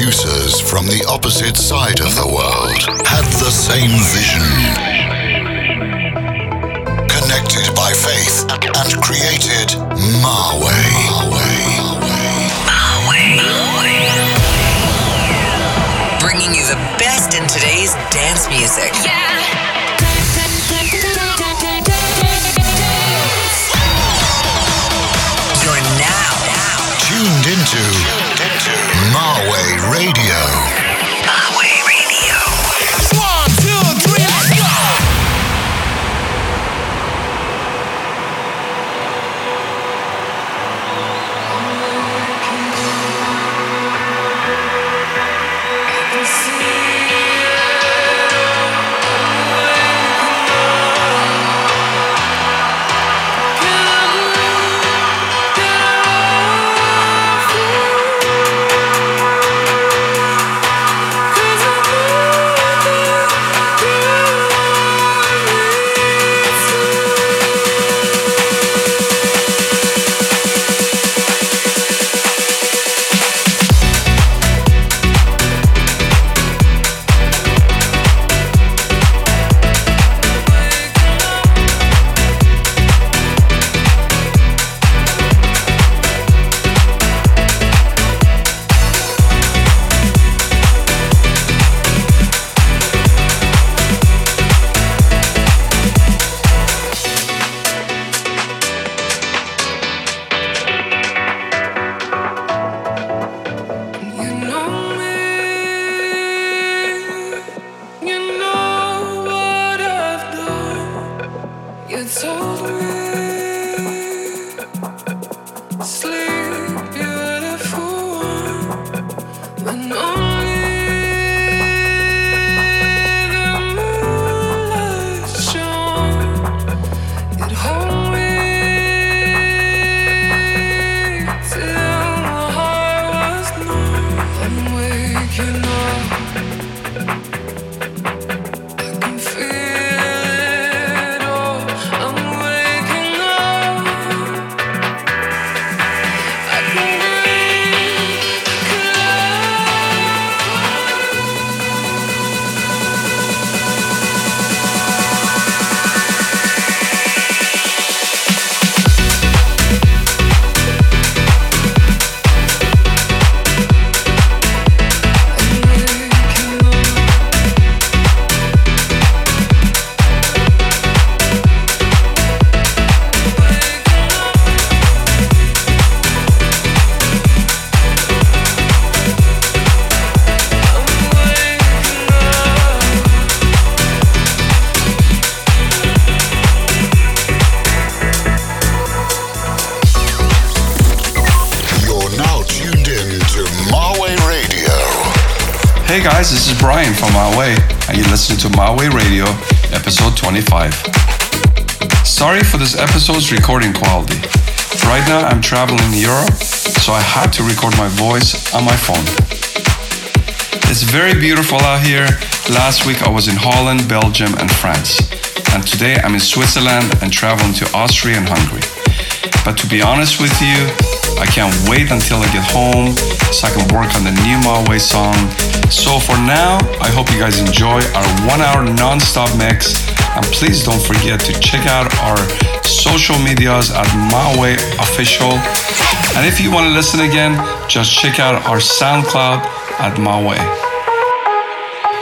producers from the opposite side of the world had the same vision. Connected by faith and created Marway. Marway. Bringing you the best in today's dance music. You're now, Tuned into Marway Radio. You from My Way, and you're listening to My Way Radio, episode 25. Sorry for this episode's recording quality. Right now, I'm traveling in Europe, so I had to record my voice on my phone. It's very beautiful out here. Last week, I was in Holland, Belgium, and France. And today, I'm in Switzerland and traveling to Austria and Hungary. But to be honest with you, I can't wait until I get home so I can work on the new Malway song. So for now, I hope you guys enjoy our one hour non-stop mix. And please don't forget to check out our social medias at Malway Official. And if you want to listen again, just check out our SoundCloud at Malway.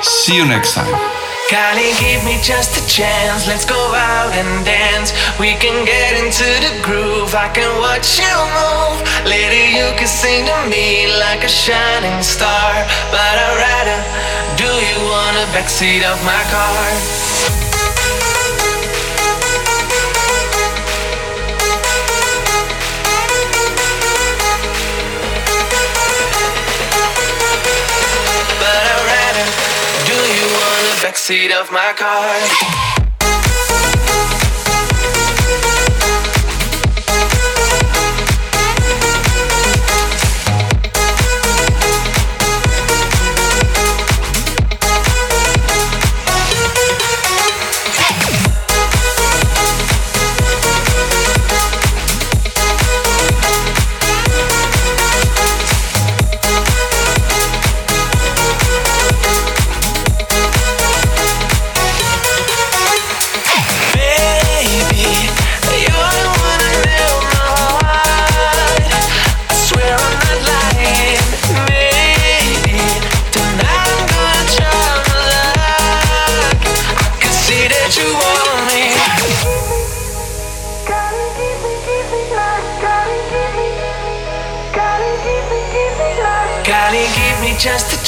See you next time. Kylie, give me just a chance. Let's go out and dance. We can get into the groove. I can watch you move. Lady, you can sing to me like a shining star. But I'd rather do you on the backseat of my car. Backseat of my car.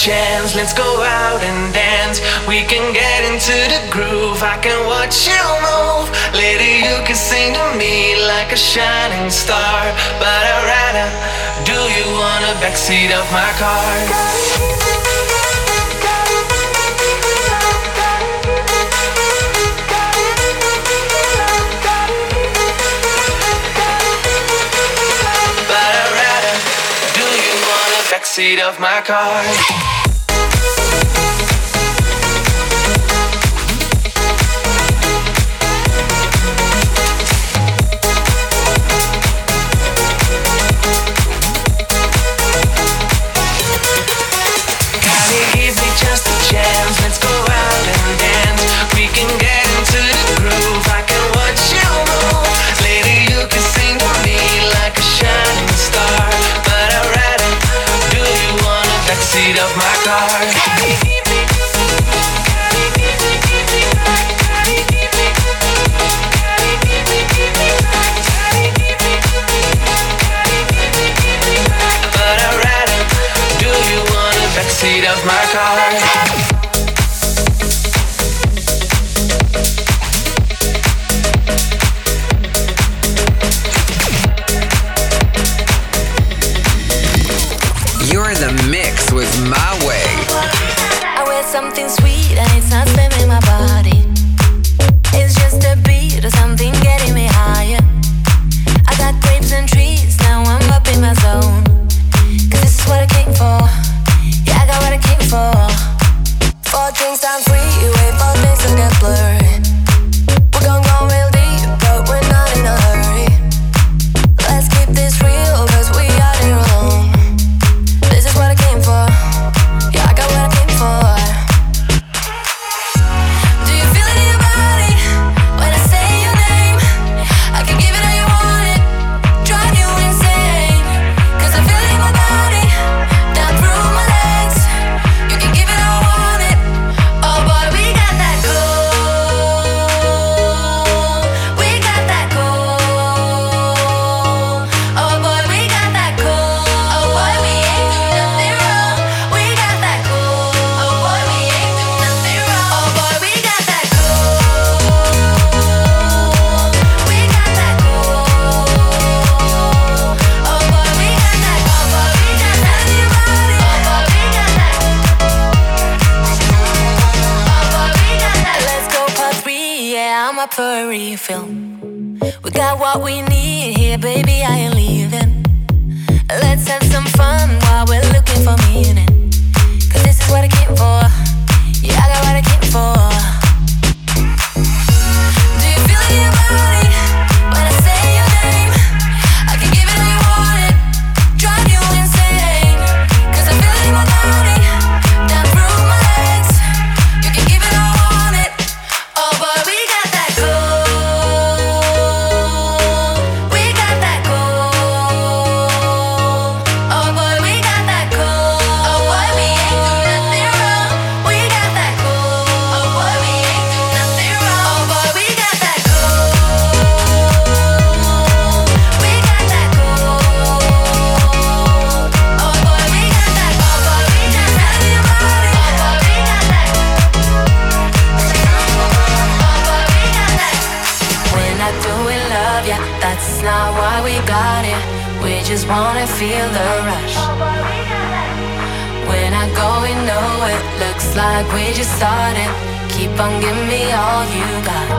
chance. Let's go out and dance. We can get into the groove. I can watch you move. Lady, you can sing to me like a shining star. But I'd rather do you on the backseat of my car. backseat of my car. seat up. wanna feel the rush. When I go, we know it looks like we just started. Keep on giving me all you got.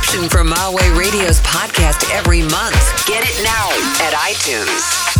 subscription for My Way Radio's podcast every month. Get it now at iTunes.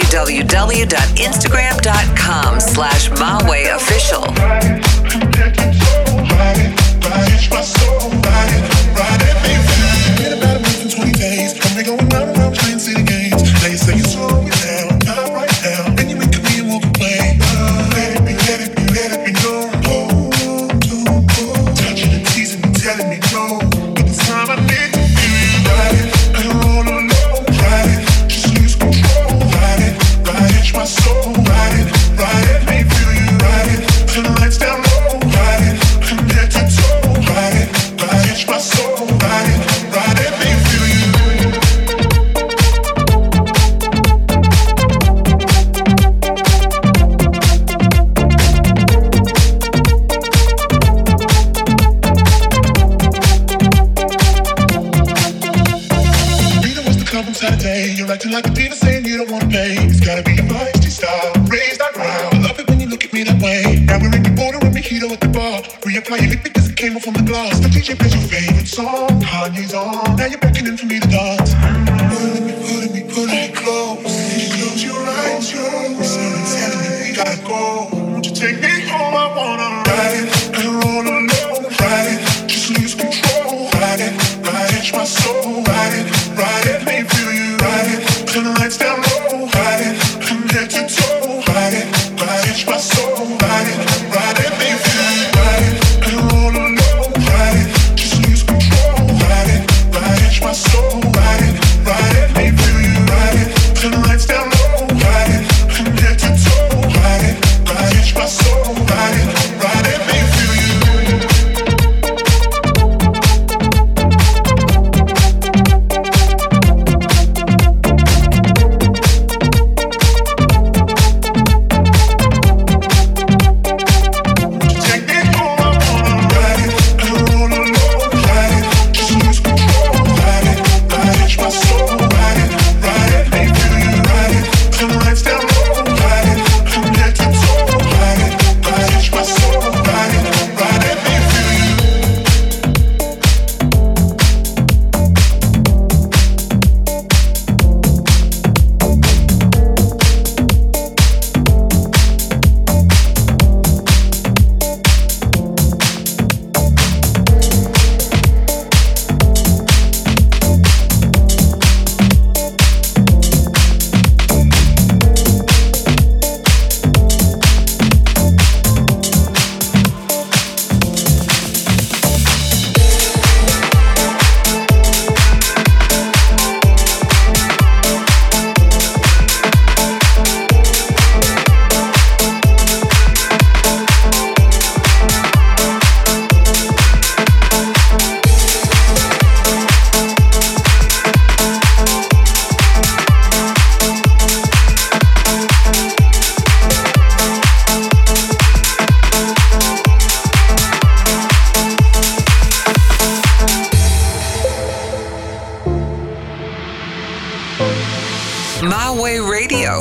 www.instagram.com it, my soul. Ride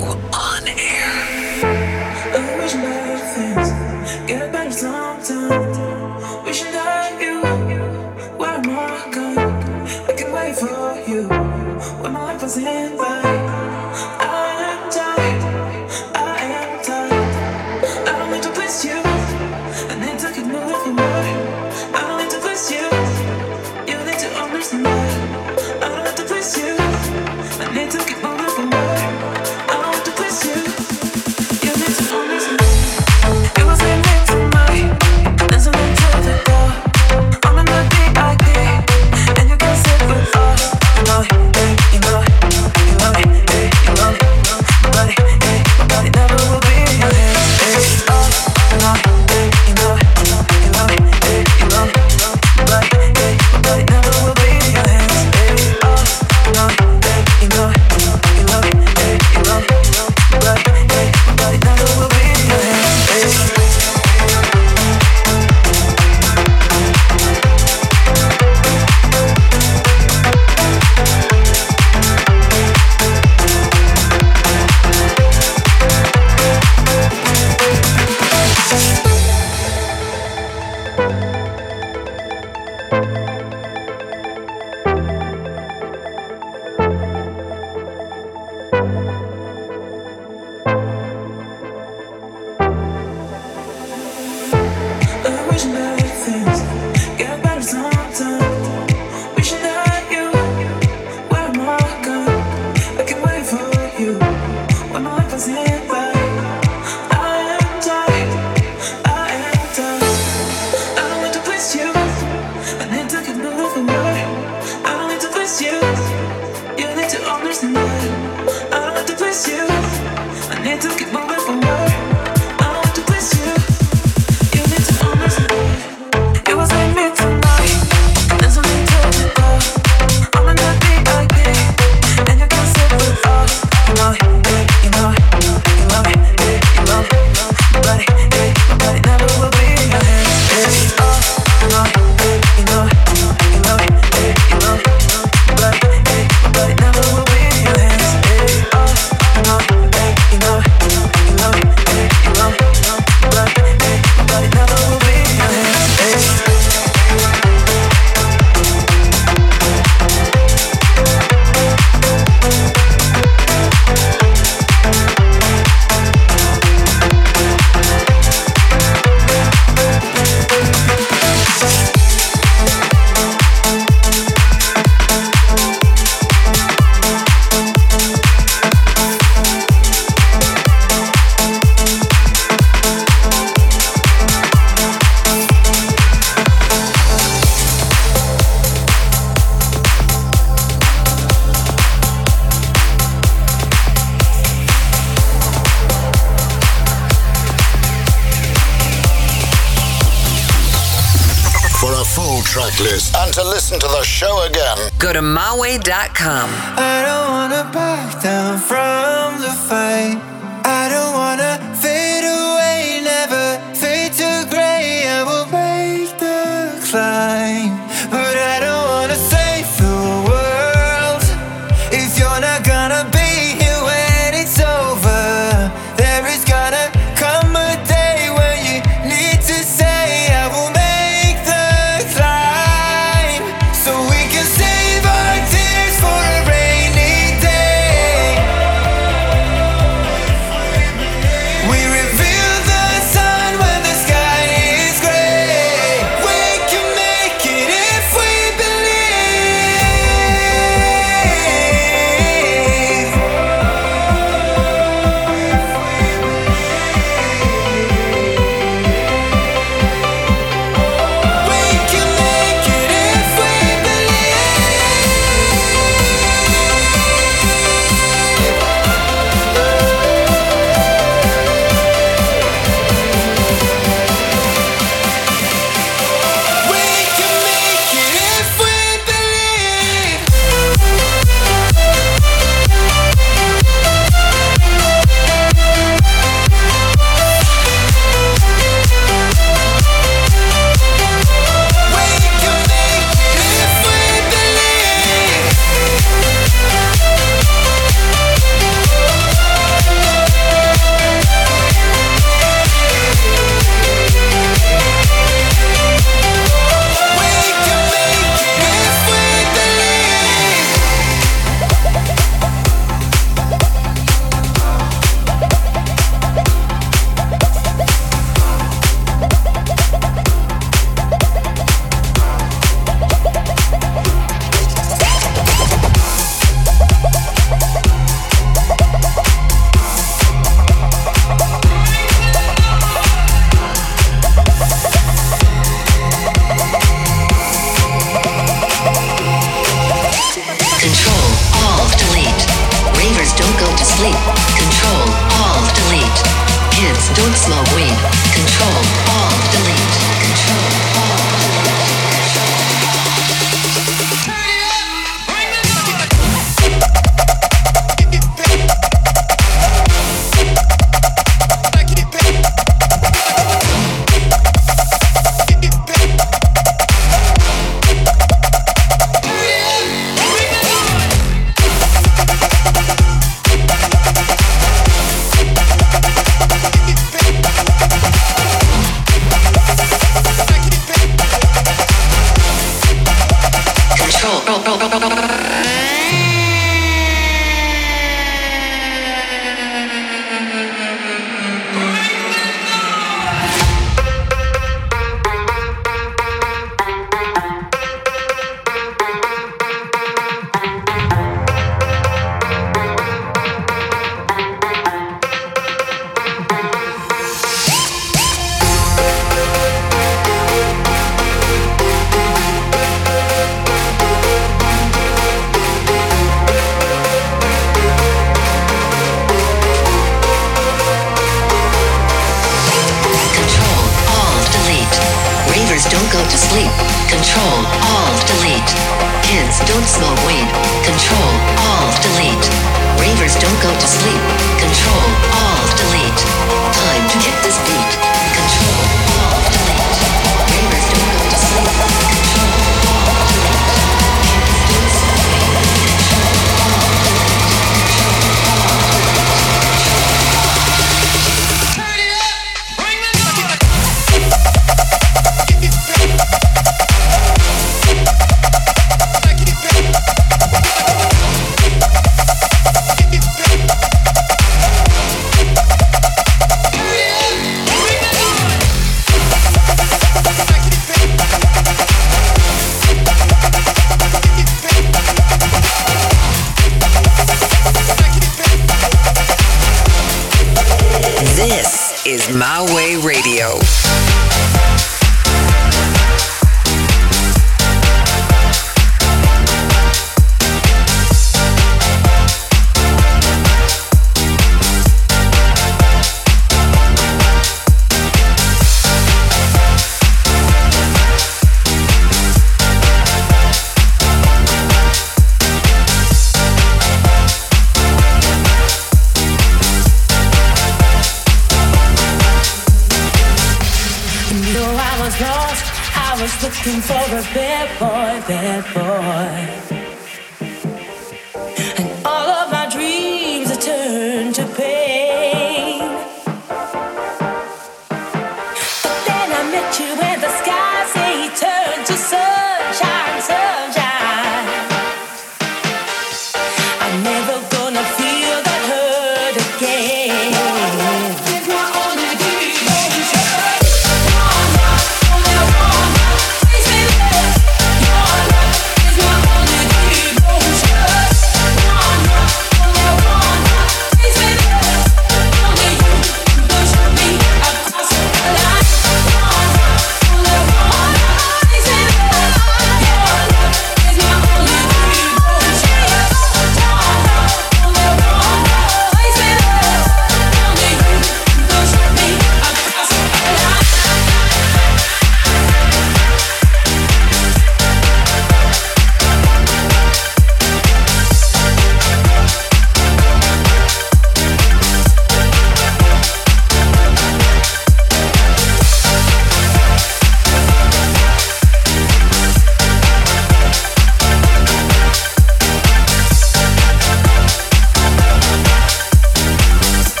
Radio Control, Alt, delete. Ravers don't go to sleep. Control, Alt, delete.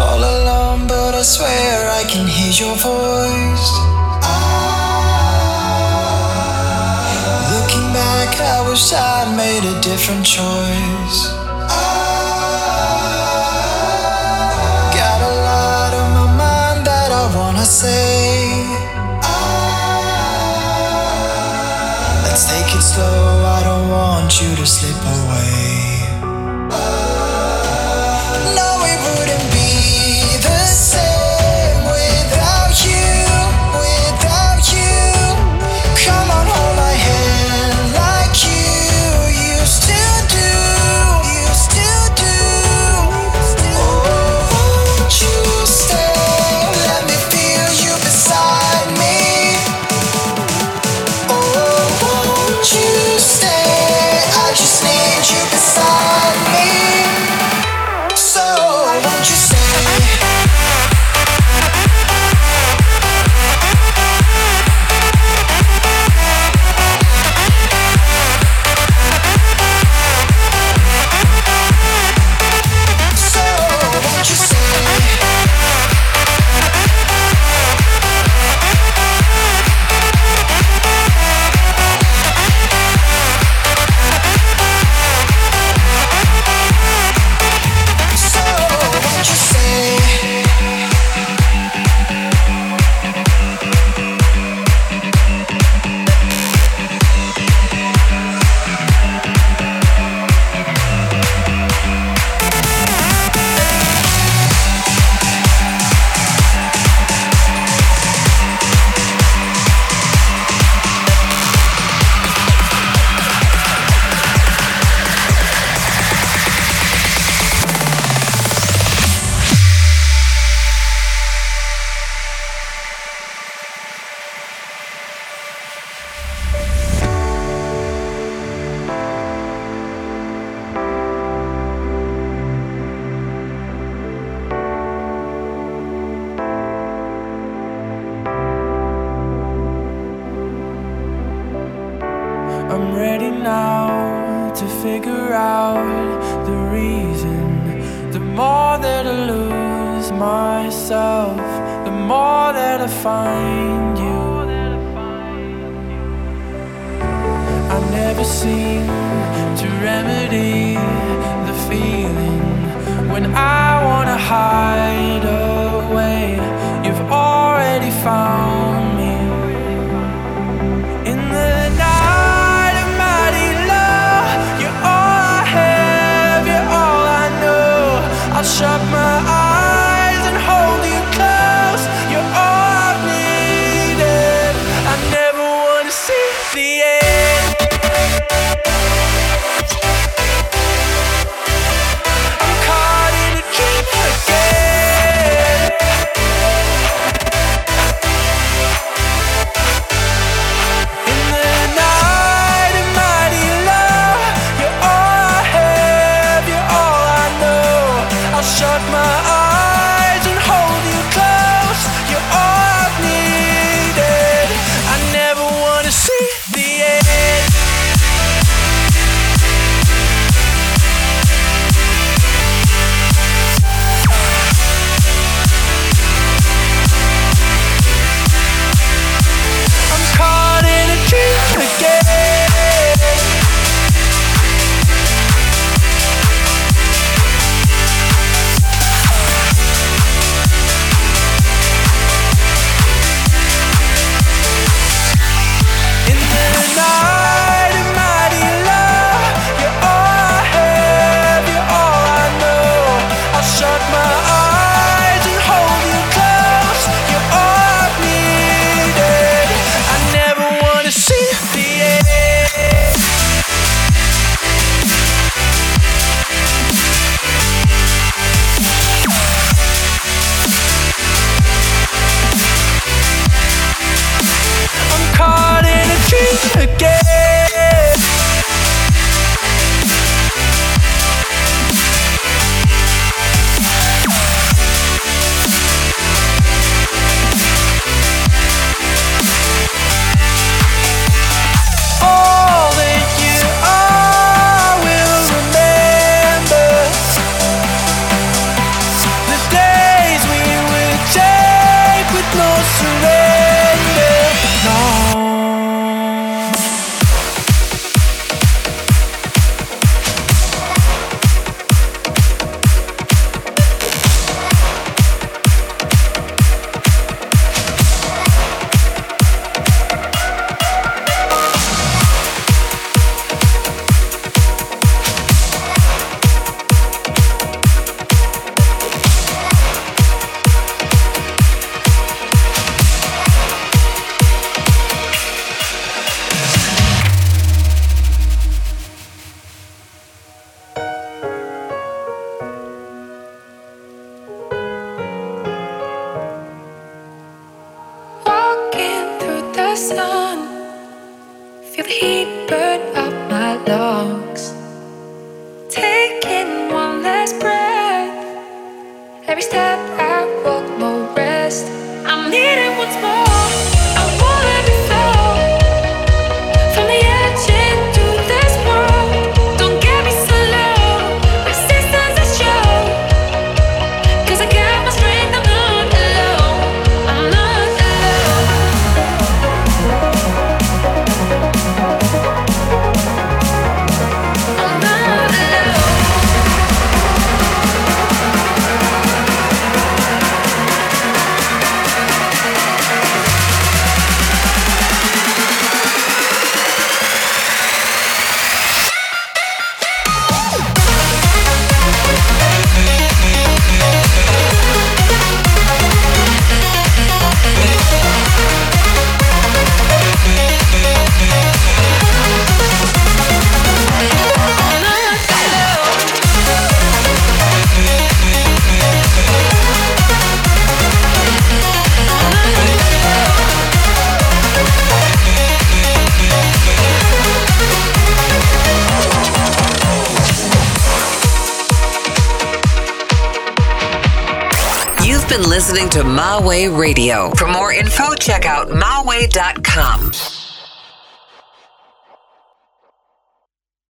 all alone, but I swear I can hear your voice. Ah, looking back, I wish I'd made a different choice. Ah, got a lot on my mind that I wanna say. Ah, let's take it slow, I don't want you to slip away. Radio. For more info, check out myway.com.